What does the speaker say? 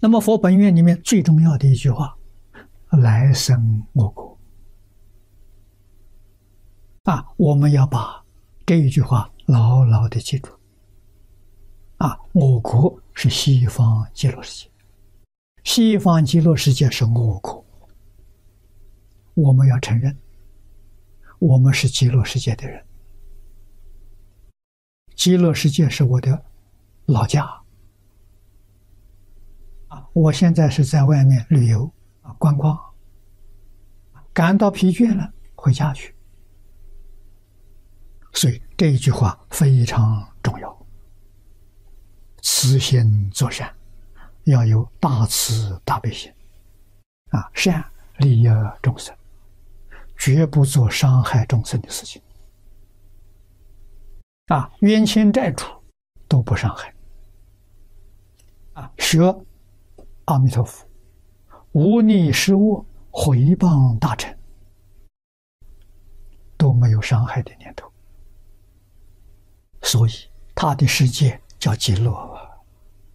那么佛本愿里面最重要的一句话：“来生我国。”啊，我们要把这一句话牢牢的记住。啊，我国是西方极乐世界，西方极乐世界是我国，我们要承认，我们是极乐世界的人，极乐世界是我的老家。啊，我现在是在外面旅游啊，观光，感到疲倦了，回家去。所以这一句话非常重要。慈心作善，要有大慈大悲心，啊，善利益众生，绝不做伤害众生的事情，啊，冤亲债主都不伤害，啊，学阿弥陀佛，无逆施恶，回谤大臣，都没有伤害的念头，所以他的世界叫极乐。